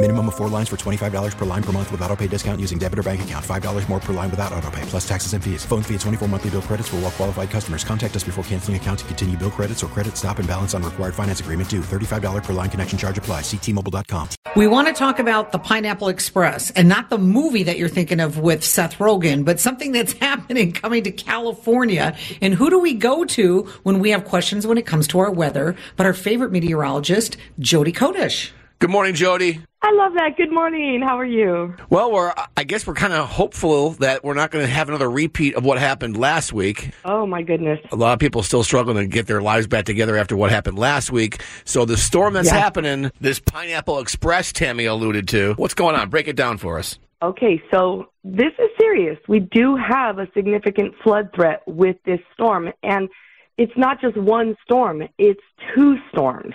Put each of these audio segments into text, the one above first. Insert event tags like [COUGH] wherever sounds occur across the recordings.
Minimum of four lines for $25 per line per month with auto pay discount using debit or bank account. $5 more per line without auto pay, plus taxes and fees. Phone fee at 24 monthly bill credits for all well qualified customers. Contact us before canceling account to continue bill credits or credit stop and balance on required finance agreement due. $35 per line connection charge apply. Ctmobile.com. We want to talk about the Pineapple Express and not the movie that you're thinking of with Seth Rogen, but something that's [LAUGHS] happening coming to California. And who do we go to when we have questions when it comes to our weather? But our favorite meteorologist, Jodi Kodesh. Good morning, Jodi. I love that. Good morning. How are you? Well, we're I guess we're kind of hopeful that we're not going to have another repeat of what happened last week. Oh my goodness. A lot of people still struggling to get their lives back together after what happened last week. So the storm that's Yeah. happening, this Pineapple Express Tammy alluded to. What's going on? Break it down for us. Okay, so this is serious. We do have a significant flood threat with this storm, and it's not just one storm, it's two storms.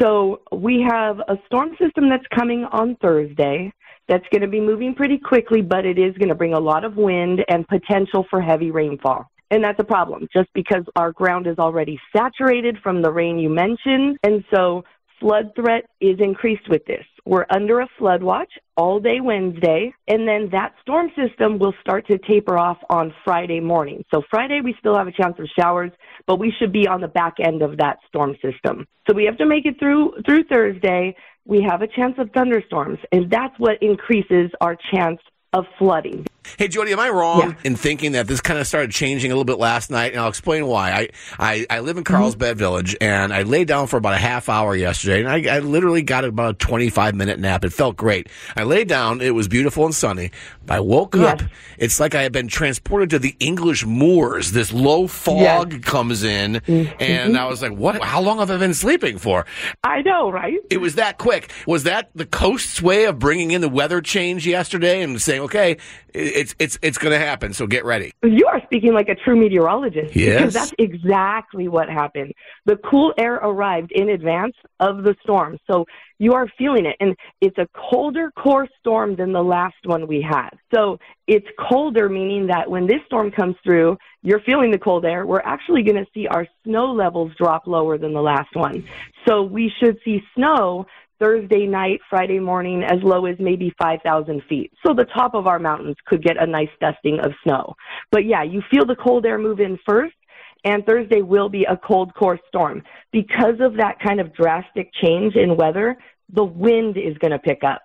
So we have a storm system that's coming on Thursday that's going to be moving pretty quickly, but it is going to bring a lot of wind and potential for heavy rainfall. And that's a problem just because our ground is already saturated from the rain you mentioned. And so flood threat is increased with this. We're under a flood watch all day Wednesday, and then that storm system will start to taper off on Friday morning. So Friday we still have a chance of showers, but we should be on the back end of that storm system. So we have to make it through through Thursday. We have a chance of thunderstorms, and that's what increases our chance of flooding. Hey, Jodi, am I wrong Yeah. in thinking that this kind of started changing a little bit last night? And I'll explain why. I, I, I live in Mm-hmm. Carlsbad Village, and I laid down for about a half hour yesterday, and I, I literally got about a 25 minute nap. It felt great. I laid down. It was beautiful and sunny. I woke up. It's like I had been transported to the English moors. This low fog Yes. Mm-hmm. comes in, and I was like, what? How long have I been sleeping for? I know, right? It was that quick. Was that the coast's way of bringing in the weather change yesterday and saying, okay, it's it's it's going to happen, so get ready. You are speaking like a true meteorologist. Yes. Because that's exactly what happened. The cool air arrived in advance of the storm. So you are feeling it. And it's a colder core storm than the last one we had. So it's colder, meaning that when this storm comes through, you're feeling the cold air. We're actually going to see our snow levels drop lower than the last one. So we should see snow Thursday night, Friday morning, as low as maybe 5,000 feet. So the top of our mountains could get a nice dusting of snow. But yeah, you feel the cold air move in first, and Thursday will be a cold core storm. Because of that kind of drastic change in weather, the wind is going to pick up.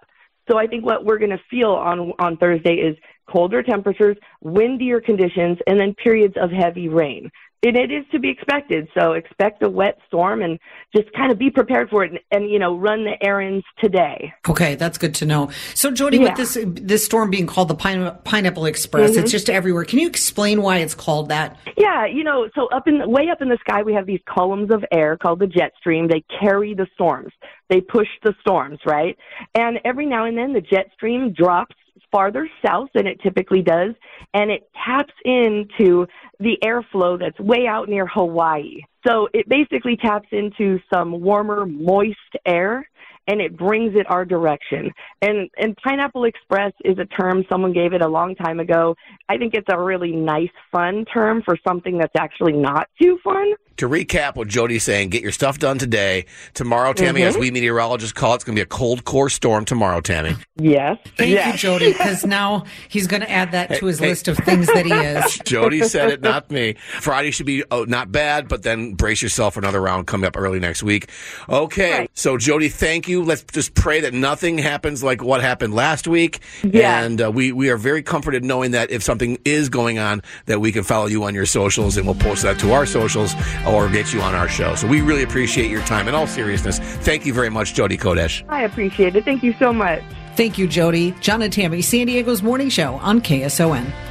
So I think what we're going to feel on on Thursday is colder temperatures, windier conditions, and then periods of heavy rain. And it is to be expected. So expect a wet storm and just kind of be prepared for it and, and you know, run the errands today. Okay, that's good to know. So, Jodi, Yeah. with this this storm being called the Pine, Pineapple Express, it's mm-hmm. just everywhere. Can you explain why it's called that? Yeah, you know, so up in way up in the sky we have these columns of air called the jet stream. They carry the storms. They push the storms, right? And every now and then the jet stream drops farther south than it typically does and it taps into the airflow that's way out near Hawaii. So it basically taps into some warmer, moist air and it brings it our direction. And and Pineapple Express is a term someone gave it a long time ago. I think it's a really nice, fun term for something that's actually not too fun. To recap what Jodi's saying, get your stuff done today. Tomorrow, Tammy, Mm-hmm. as we meteorologists call it, it's going to be a cold core storm tomorrow, Tammy. Yes. Thank yes. you, Jodi, because now he's going to add that to his list of things that he is. [LAUGHS] Jodi said it, not me. Friday should be oh, not bad, but then brace yourself for another round coming up early next week. Okay. Right. So, Jodi, thank you. You. Let's just pray that nothing happens like what happened last week. Yeah. And uh, we we are very comforted knowing that if something is going on, that we can follow you on your socials and we'll post that to our socials or get you on our show. So we really appreciate your time. In all seriousness, thank you very much, Jodi Kodesh. I appreciate it. Thank you so much. Thank you, Jodi. John and Tammy, San Diego's morning show on KSON.